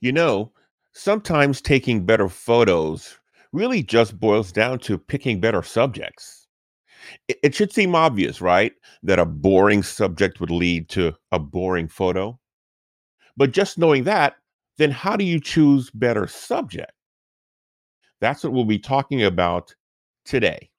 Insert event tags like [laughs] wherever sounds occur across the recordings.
You know, sometimes taking better photos really just boils down to picking better subjects. It, should seem obvious, right? That a boring subject would lead to a boring photo. But just knowing that, then how do you choose better subject? That's what we'll be talking about today.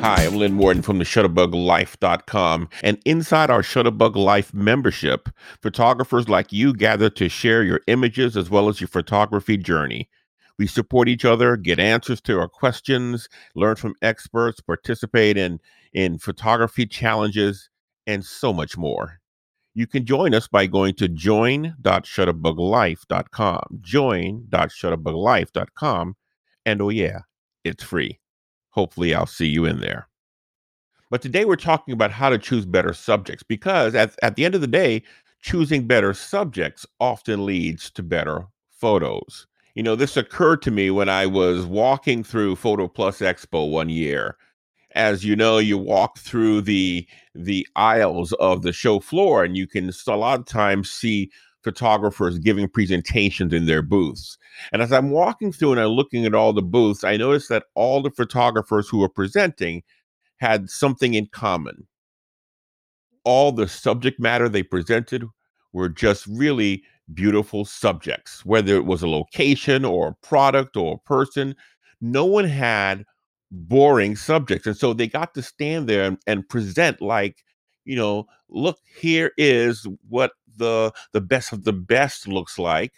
Hi, I'm Lynn Morton from the ShutterBugLife.com. And inside our Shutterbug Life membership, photographers like you gather to share your images as well as your photography journey. We support each other, get answers to our questions, learn from experts, participate in, in photography challenges, and so much more. You can join us by going to join.shutterbuglife.com. Join.shutterbuglife.com. And oh, yeah, it's free. Hopefully, I'll see you in there. But today we're talking about how to choose better subjects because at, at the end of the day, choosing better subjects often leads to better photos. You know, this occurred to me when I was walking through Photo Plus Expo one year. As you know, you walk through the the aisles of the show floor and you can a lot of times see photographers giving presentations in their booths. And as I'm walking through and I'm looking at all the booths, I noticed that all the photographers who were presenting had something in common. All the subject matter they presented were just really beautiful subjects, whether it was a location or a product or a person. No one had boring subjects. And so they got to stand there and, and present like, you know, look, here is what the the best of the best looks like,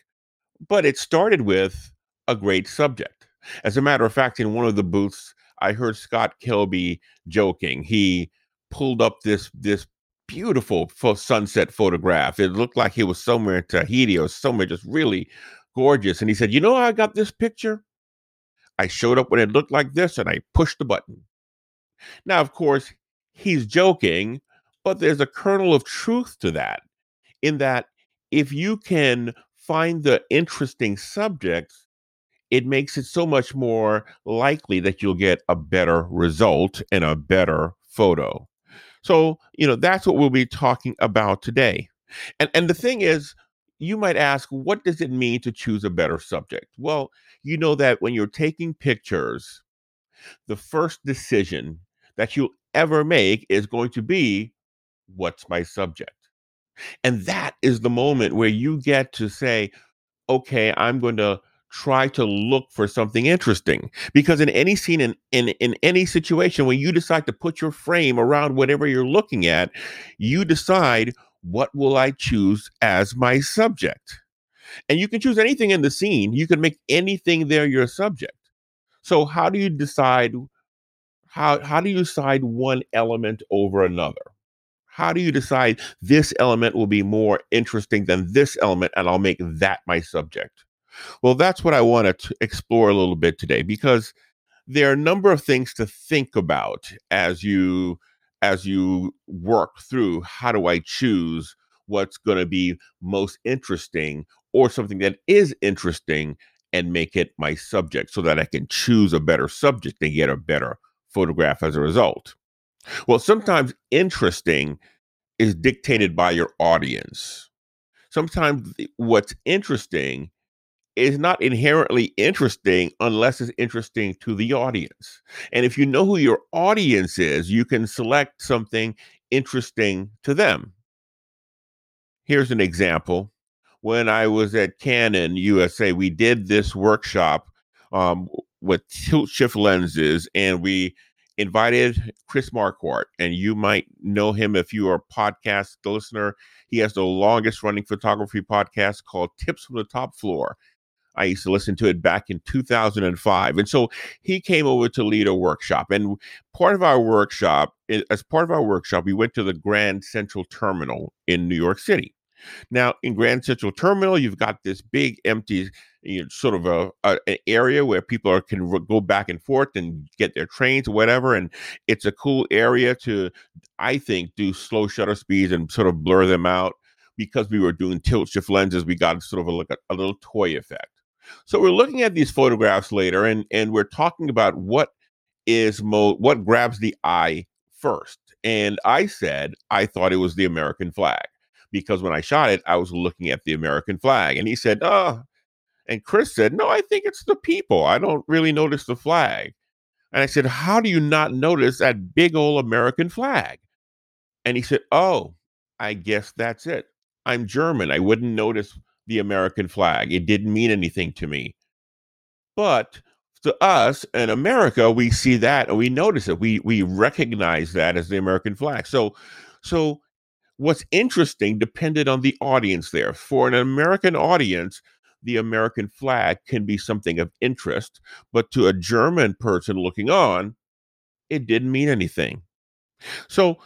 but it started with a great subject. As a matter of fact, in one of the booths, I heard Scott Kelby joking. He pulled up this this beautiful sunset photograph. It looked like he was somewhere in Tahiti or somewhere just really gorgeous. And he said, "You know, I got this picture. I showed up when it looked like this, and I pushed the button." Now, of course, he's joking, but there's a kernel of truth to that in that if you can find the interesting subjects, it makes it so much more likely that you'll get a better result and a better photo. So, you know, that's what we'll be talking about today. And and the thing is, you might ask, what does it mean to choose a better subject? Well, you know that when you're taking pictures, the first decision that you'll ever make is going to be what's my subject? And that is the moment where you get to say, okay, I'm going to try to look for something interesting. Because in any scene, in, in, in any situation, when you decide to put your frame around whatever you're looking at, you decide what will I choose as my subject. And you can choose anything in the scene. You can make anything there your subject. So how do you decide how how do you decide one element over another? How do you decide this element will be more interesting than this element and I'll make that my subject? Well, that's what I want to explore a little bit today because there are a number of things to think about as you as you work through how do I choose what's going to be most interesting or something that is interesting and make it my subject so that I can choose a better subject and get a better photograph as a result. Well, sometimes interesting is dictated by your audience. Sometimes what's interesting is not inherently interesting unless it's interesting to the audience. And if you know who your audience is, you can select something interesting to them. Here's an example. When I was at Canon USA, we did this workshop um, with tilt shift lenses, and we invited Chris Marquardt, and you might know him if you are a podcast listener. He has the longest running photography podcast called Tips from the Top Floor. I used to listen to it back in 2005. And so he came over to lead a workshop. And part of our workshop, as part of our workshop, we went to the Grand Central Terminal in New York City. Now, in Grand Central Terminal, you've got this big empty, you know, sort of a, a, an area where people are, can go back and forth and get their trains or whatever, and it's a cool area to, I think, do slow shutter speeds and sort of blur them out. Because we were doing tilt shift lenses, we got sort of a, like a, a little toy effect. So we're looking at these photographs later, and and we're talking about what is mo what grabs the eye first. And I said I thought it was the American flag because when I shot it, I was looking at the American flag. And he said, Oh, and Chris said, No, I think it's the people. I don't really notice the flag. And I said, How do you not notice that big old American flag? And he said, Oh, I guess that's it. I'm German. I wouldn't notice the American flag. It didn't mean anything to me. But to us in America, we see that and we notice it. We we recognize that as the American flag. So so what's interesting depended on the audience there. For an American audience, the American flag can be something of interest, but to a German person looking on, it didn't mean anything. So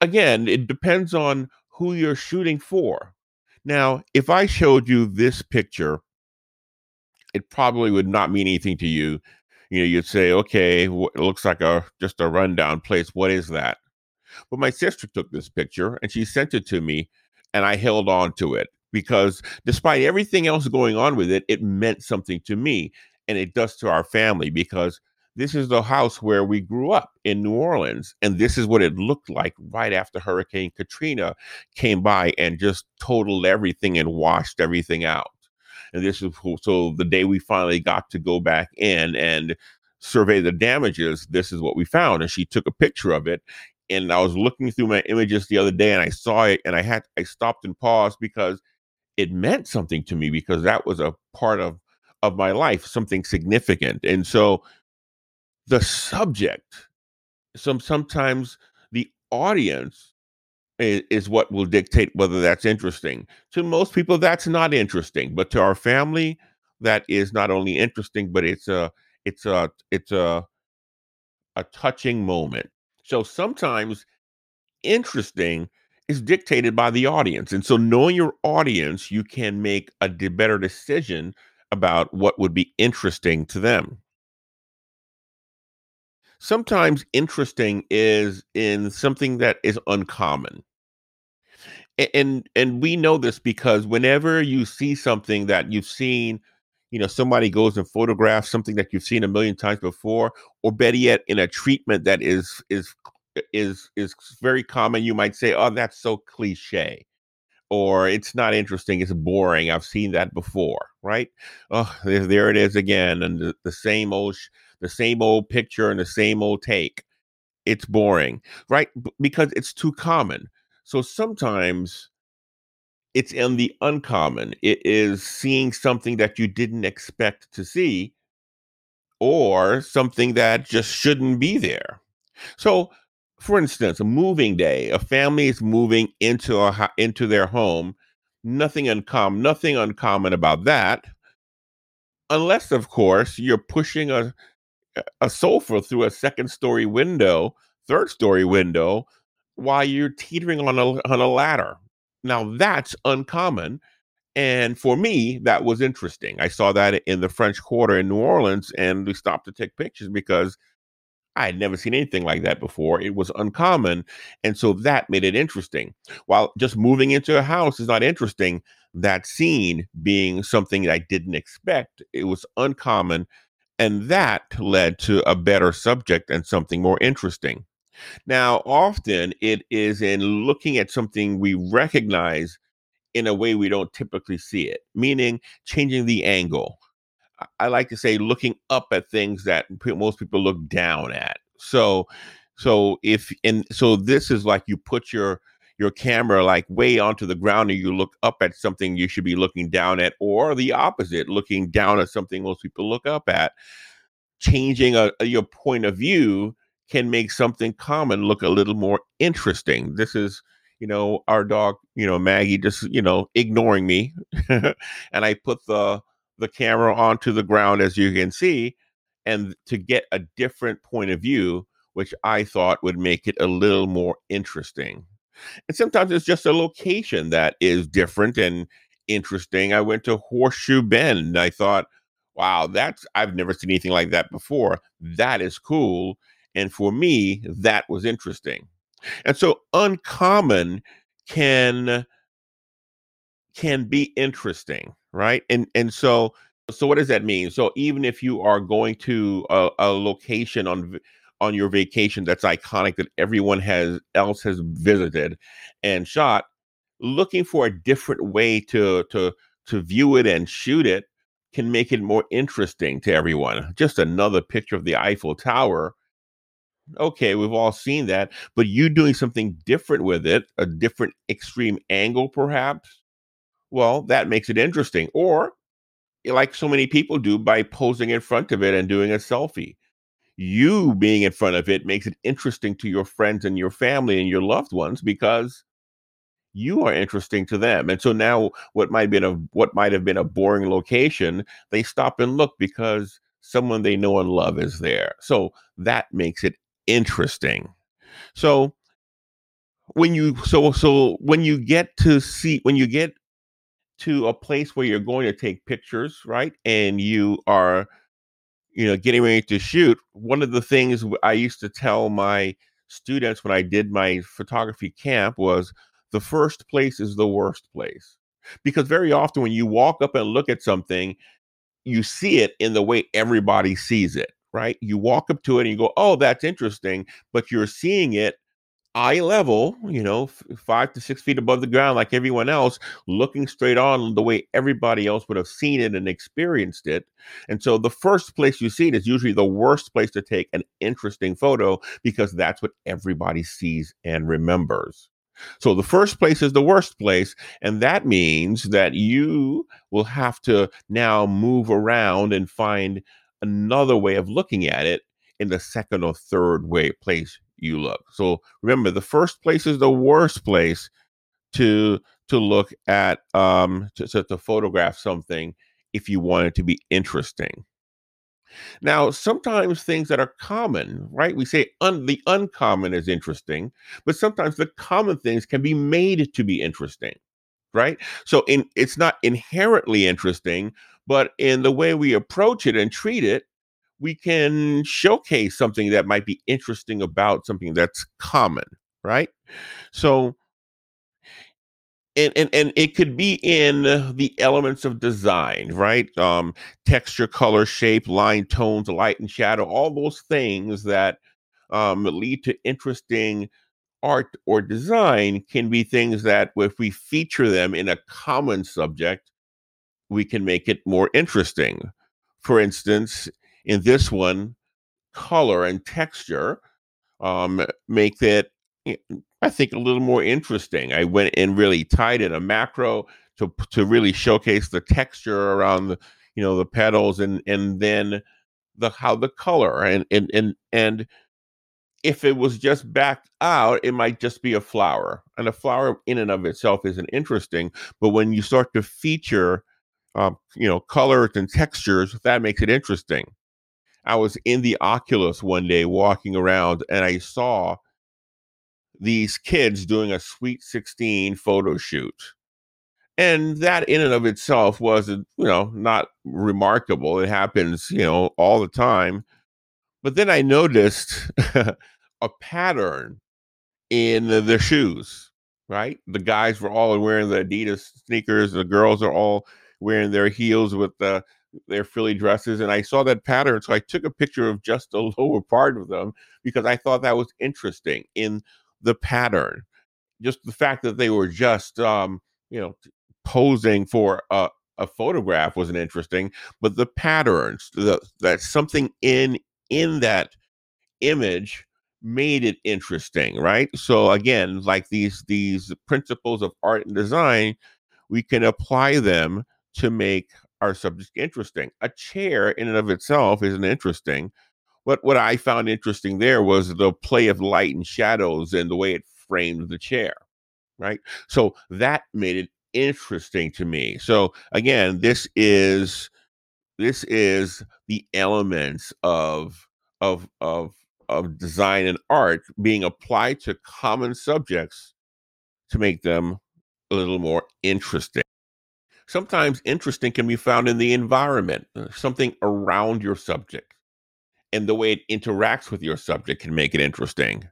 again, it depends on who you're shooting for. Now, if I showed you this picture, it probably would not mean anything to you. You know, you'd say, "Okay, it looks like a just a rundown place. What is that?" But my sister took this picture and she sent it to me, and I held on to it because despite everything else going on with it, it meant something to me, and it does to our family because this is the house where we grew up in New Orleans. And this is what it looked like right after Hurricane Katrina came by and just totaled everything and washed everything out. And this is so the day we finally got to go back in and survey the damages, this is what we found. And she took a picture of it. And I was looking through my images the other day and I saw it and I had I stopped and paused because it meant something to me because that was a part of of my life, something significant. And so the subject some sometimes the audience is, what will dictate whether that's interesting to most people that's not interesting but to our family that is not only interesting but it's a it's a it's a a touching moment so sometimes interesting is dictated by the audience and so knowing your audience you can make a better decision about what would be interesting to them sometimes interesting is in something that is uncommon. And and we know this because whenever you see something that you've seen, you know, somebody goes and photographs something that you've seen a million times before, or better yet, in a treatment that is is is is very common, you might say, "Oh, that's so cliche." or it's not interesting, it's boring. I've seen that before, right? Oh, there, there it is again, and the, the same old, the same old picture and the same old take. It's boring, right? B- because it's too common. So sometimes it's in the uncommon. It is seeing something that you didn't expect to see, or something that just shouldn't be there. So for instance, a moving day, a family is moving into a into their home. Nothing uncommon, nothing uncommon about that, unless, of course, you're pushing a a sofa through a second story window, third story window, while you're teetering on a on a ladder. Now that's uncommon, and for me, that was interesting. I saw that in the French Quarter in New Orleans, and we stopped to take pictures because I had never seen anything like that before. It was uncommon. And so that made it interesting. While just moving into a house is not interesting, that scene being something that I didn't expect, it was uncommon. And that led to a better subject and something more interesting. Now, often it is in looking at something we recognize in a way we don't typically see it, meaning changing the angle, I like to say looking up at things that most people look down at. So, so if and so this is like you put your your camera like way onto the ground and you look up at something you should be looking down at, or the opposite, looking down at something most people look up at. Changing a, a, your point of view can make something common look a little more interesting. This is, you know, our dog, you know, Maggie just, you know, ignoring me. [laughs] and I put the the camera onto the ground, as you can see, and to get a different point of view, which I thought would make it a little more interesting. And sometimes it's just a location that is different and interesting. I went to Horseshoe Bend. I thought, wow, that's, I've never seen anything like that before. That is cool. And for me, that was interesting. And so uncommon can can be interesting, right? And and so so what does that mean? So even if you are going to a, a location on on your vacation that's iconic that everyone has else has visited and shot looking for a different way to to to view it and shoot it can make it more interesting to everyone just another picture of the eiffel tower okay we've all seen that but you doing something different with it a different extreme angle perhaps well that makes it interesting or eh, like so many people do by posing in front of it and doing a selfie you being in front of it makes it interesting to your friends and your family and your loved ones because you are interesting to them. And so now what might have been a what might have been a boring location, they stop and look because someone they know and love is there. So that makes it interesting. So when you so so when you get to see when you get to a place where you're going to take pictures, right? And you are you know, getting ready to shoot, one of the things I used to tell my students when I did my photography camp was the first place is the worst place. Because very often when you walk up and look at something, you see it in the way everybody sees it, right? You walk up to it and you go, oh, that's interesting, but you're seeing it eye level, you know, f- five to six feet above the ground, like everyone else, looking straight on the way everybody else would have seen it and experienced it. And so the first place you see it is usually the worst place to take an interesting photo because that's what everybody sees and remembers. So the first place is the worst place. And that means that you will have to now move around and find another way of looking at it in the second or third way place you look. So remember, the first place is the worst place to to look at um to, to, to photograph something if you want it to be interesting. Now, sometimes things that are common, right? We say un- the uncommon is interesting, but sometimes the common things can be made to be interesting, right? So in it's not inherently interesting, but in the way we approach it and treat it, we can showcase something that might be interesting about something that's common, right? So and, and and it could be in the elements of design, right? Um, texture, color, shape, line, tones, light and shadow, all those things that um, lead to interesting art or design can be things that if we feature them in a common subject, we can make it more interesting. For instance, in this one, color and texture um, make it I think a little more interesting. I went and really tied in a macro to to really showcase the texture around the you know the petals and and then the how the color and and and and if it was just backed out, it might just be a flower, and a flower in and of itself isn't interesting. But when you start to feature, um, you know, colors and textures, that makes it interesting. I was in the Oculus one day walking around, and I saw these kids doing a Sweet 16 photo shoot. And that in and of itself was, you know, not remarkable. It happens, you know, all the time. But then I noticed [laughs] a pattern in the, the shoes, right? The guys were all wearing the Adidas sneakers. The girls are all wearing their heels with the their frilly dresses and I saw that pattern so I took a picture of just the [laughs] lower part of them because I thought that was interesting in the pattern. Just the fact that they were just, um, you know, posing for a, a photograph wasn't interesting, but the patterns, the, that something in in that image made it interesting, right? So again, like these these principles of art and design, we can apply them to make our subject interesting. A chair in and of itself isn't interesting, what what I found interesting there was the play of light and shadows and the way it framed the chair, right? So that made it interesting to me. So again, this is this is the elements of of of of design and art being applied to common subjects to make them a little more interesting. Sometimes interesting can be found in the environment, uh, something around your subject and the way it interacts with your subject can make it interesting.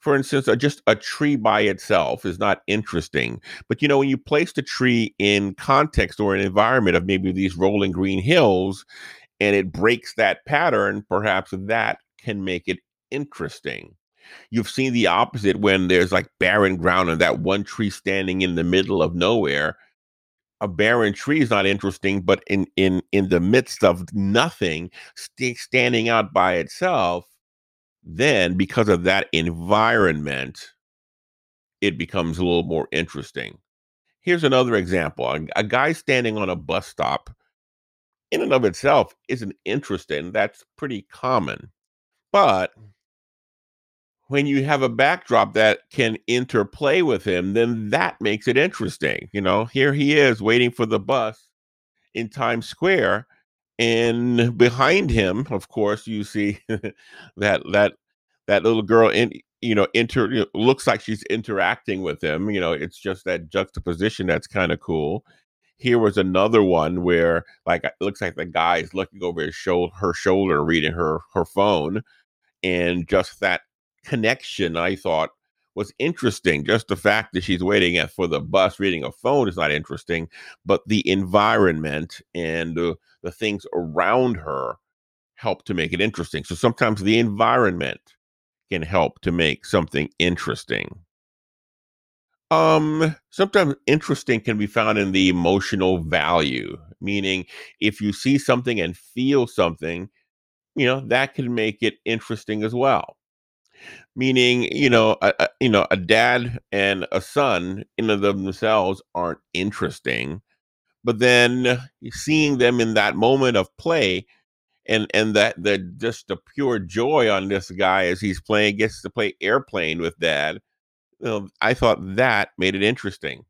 For instance, uh, just a tree by itself is not interesting. But you know, when you place the tree in context or an environment of maybe these rolling green hills and it breaks that pattern, perhaps that can make it interesting. You've seen the opposite when there's like barren ground and that one tree standing in the middle of nowhere. A barren tree is not interesting, but in in in the midst of nothing, st- standing out by itself, then because of that environment, it becomes a little more interesting. Here's another example: a, a guy standing on a bus stop, in and of itself, isn't interesting. That's pretty common, but when you have a backdrop that can interplay with him, then that makes it interesting. You know, here he is waiting for the bus in Times Square, and behind him, of course, you see [laughs] that that that little girl in you know inter looks like she's interacting with him. You know, it's just that juxtaposition that's kind of cool. Here was another one where like it looks like the guy is looking over his shoulder, her shoulder, reading her her phone, and just that connection I thought was interesting. Just the fact that she's waiting for the bus reading a phone is not interesting, but the environment and uh, the things around her help to make it interesting. So sometimes the environment can help to make something interesting. Um, sometimes interesting can be found in the emotional value, meaning if you see something and feel something, you know, that can make it interesting as well meaning you know a, a, you know a dad and a son in and of themselves aren't interesting but then uh, seeing them in that moment of play and and that the just the pure joy on this guy as he's playing gets to play airplane with dad you know, i thought that made it interesting.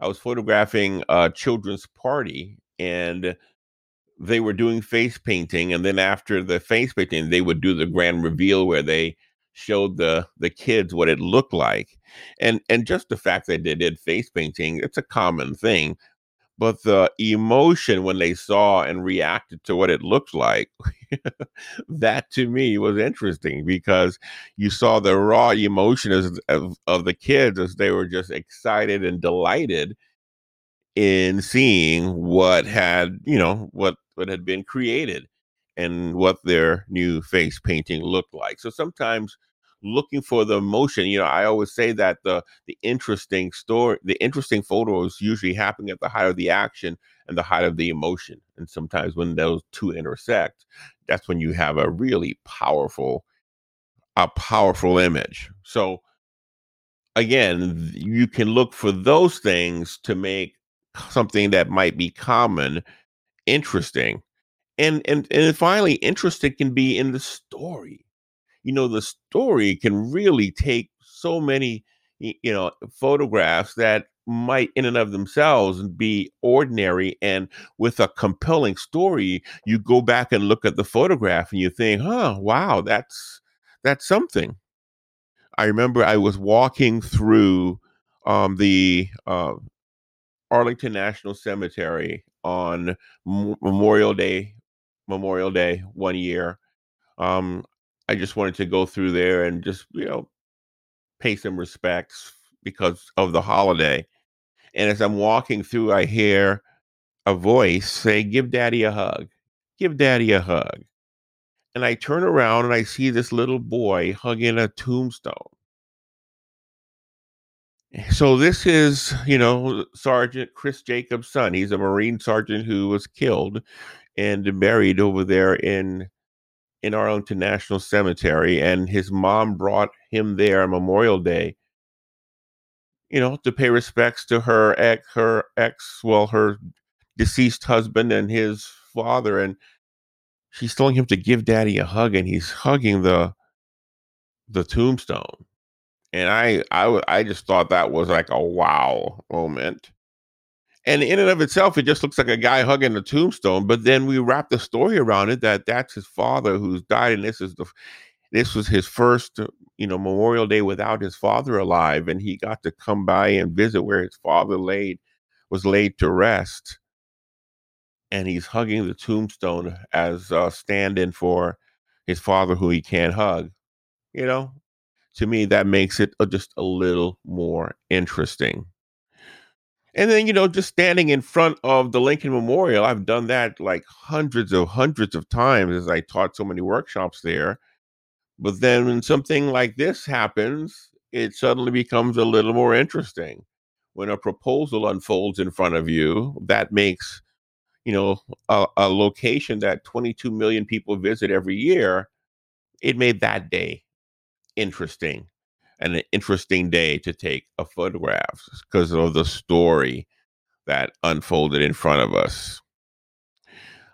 I was photographing a children's party and they were doing face painting and then after the face painting they would do the grand reveal where they showed the the kids what it looked like and and just the fact that they did face painting it's a common thing but the emotion when they saw and reacted to what it looked like [laughs] that to me was interesting because you saw the raw emotion of, of, the kids as they were just excited and delighted in seeing what had you know what what had been created and what their new face painting looked like. So sometimes looking for the emotion you know i always say that the the interesting story the interesting photos usually happen at the height of the action and the height of the emotion. And sometimes when those two intersect that's when you have a really powerful a powerful image. So again you can look for those things to make something that might be common interesting and and and finally interesting can be in the story. You know the story can really take so many you know photographs that might in and of themselves be ordinary and with a compelling story you go back and look at the photograph and you think huh wow that's that's something. I remember i was walking through um, the uh, Arlington National Cemetery on M- Memorial Day, Memorial Day one year. Um, I just wanted to go through there and just you know pay some respects because of the holiday. And as I'm walking through, I hear a voice say, "Give Daddy a hug. Give Daddy a hug." And I turn around and I see this little boy hugging a tombstone. So this is, you know, Sergeant Chris Jacobs' son. He's a Marine sergeant who was killed and buried over there in in Arlington National Cemetery, and his mom brought him there on Memorial Day, you know, to pay respects to her ex, her ex, well, her deceased husband and his father, and she's telling him to give Daddy a hug, and he's hugging the the tombstone and I, I, I just thought that was like a wow moment. And in and of itself, it just looks like a guy hugging a tombstone. But then we wrap the story around it that that's his father who's died, and this is the, this was his first, uh, you know, Memorial Day without his father alive, and he got to come by and visit where his father laid, was laid to rest, and he's hugging the tombstone as a stand-in for his father who he can't hug. You know, to me, that makes it just a little more interesting. And then, you know, just standing in front of the Lincoln Memorial, I've done that like hundreds of hundreds of times as I taught so many workshops there. But then when something like this happens, it suddenly becomes a little more interesting. When a proposal unfolds in front of you, that makes you know a, a location that 22 million people visit every year. It made that day interesting and an interesting day to take a photograph because of the story that unfolded in front of us.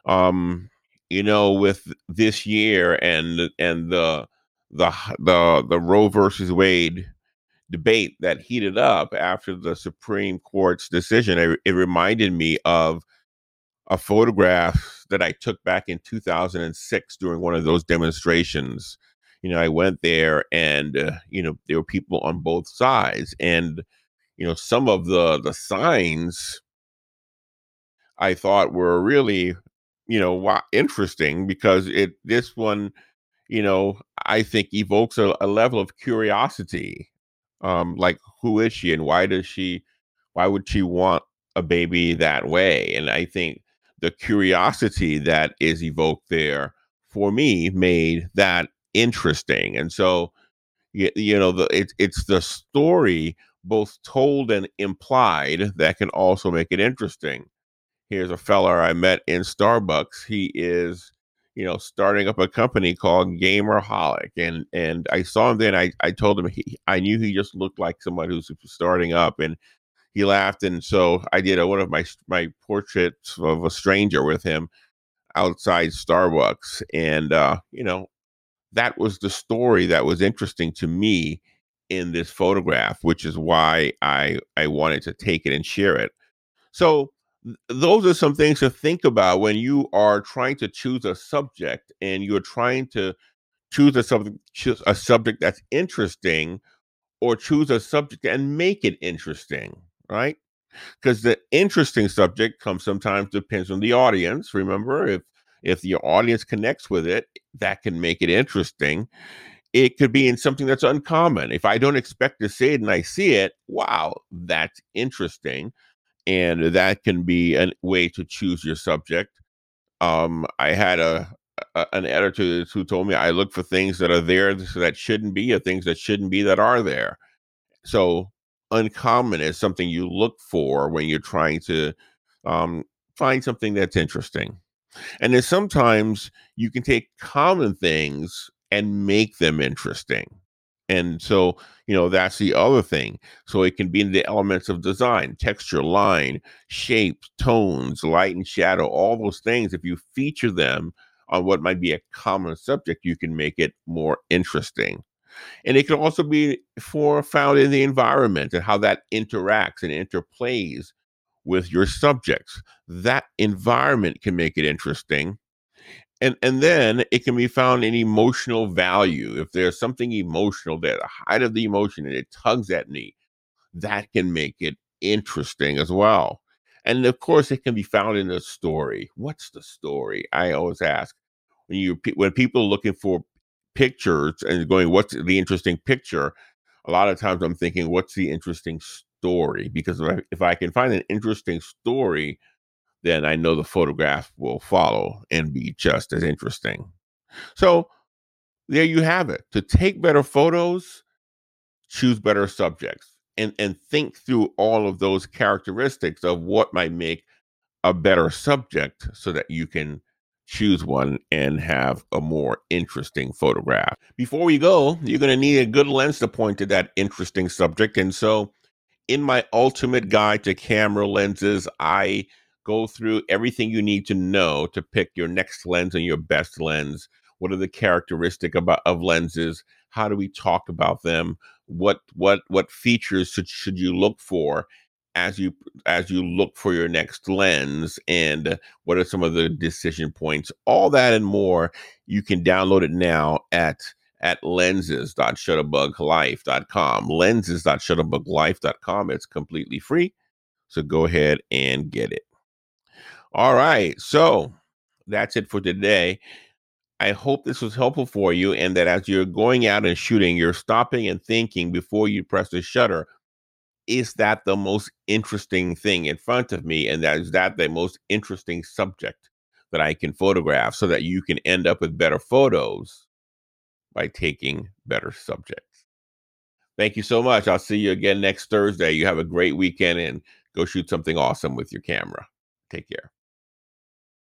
Um, you know, with this year and and the the the the Roe versus Wade debate that heated up after the Supreme Court's decision, it, it reminded me of a photograph that I took back in 2006 during one of those demonstrations. You know, I went there and uh, you know there were people on both sides, and you know some of the the signs I thought were really you know interesting because it this one you know I think evokes a, a level of curiosity, um, like who is she and why does she why would she want a baby that way? And I think the curiosity that is evoked there for me made that interesting. And so, you, you know, the it's it's the story both told and implied that can also make it interesting. Here's a fella I met in Starbucks. He is, you know, starting up a company called Gamerholic, and and I saw him then. I I told him he I knew he just looked like someone who's starting up, and he laughed, and so I did a, one of my my portraits of a stranger with him outside Starbucks, and uh, you know that was the story that was interesting to me in this photograph, which is why I I wanted to take it and share it. So th- those are some things to think about when you are trying to choose a subject and you're trying to choose a subject choose a subject that's interesting or choose a subject and make it interesting right? Because the interesting subject comes sometimes depends on the audience. Remember, if if your audience connects with it, that can make it interesting. It could be in something that's uncommon. If I don't expect to see it and I see it, wow, that's interesting. And that can be a way to choose your subject. Um, I had a, a an editor who told me I look for things that are there that shouldn't be, or things that shouldn't be that are there. So uncommon is something you look for when you're trying to um, find something that's interesting. And then sometimes you can take common things and make them interesting. And so, you know, that's the other thing. So it can be in the elements of design, texture, line, shape, tones, light and shadow, all those things. If you feature them on what might be a common subject, you can make it more interesting. And it can also be for found in the environment and how that interacts and interplays with your subjects. That environment can make it interesting. And, and then it can be found in emotional value. If there's something emotional there, the height of the emotion, and it tugs at me, that can make it interesting as well. And of course, it can be found in the story. What's the story? I always ask when you when people are looking for pictures and going, what's the interesting picture? A lot of times I'm thinking, what's the interesting story? Because if I, if I can find an interesting story, then I know the photograph will follow and be just as interesting. So there you have it. To take better photos, choose better subjects and, and think through all of those characteristics of what might make a better subject so that you can choose one and have a more interesting photograph. Before we go, you're going to need a good lens to point to that interesting subject. And so, in my ultimate guide to camera lenses, I go through everything you need to know to pick your next lens and your best lens. What are the characteristic about of lenses? How do we talk about them? What what what features should should you look for? as you as you look for your next lens and what are some of the decision points all that and more you can download it now at at lenses.shutterbuglife.com lenses.shutterbuglife.com it's completely free. So go ahead and get it. All right. So that's it for today. I hope this was helpful for you and that as you're going out and shooting, you're stopping and thinking before you press the shutter is that the most interesting thing in front of me? And that is that the most interesting subject that I can photograph so that you can end up with better photos by taking better subjects. Thank you so much. I'll see you again next Thursday. You have a great weekend and go shoot something awesome with your camera. Take care.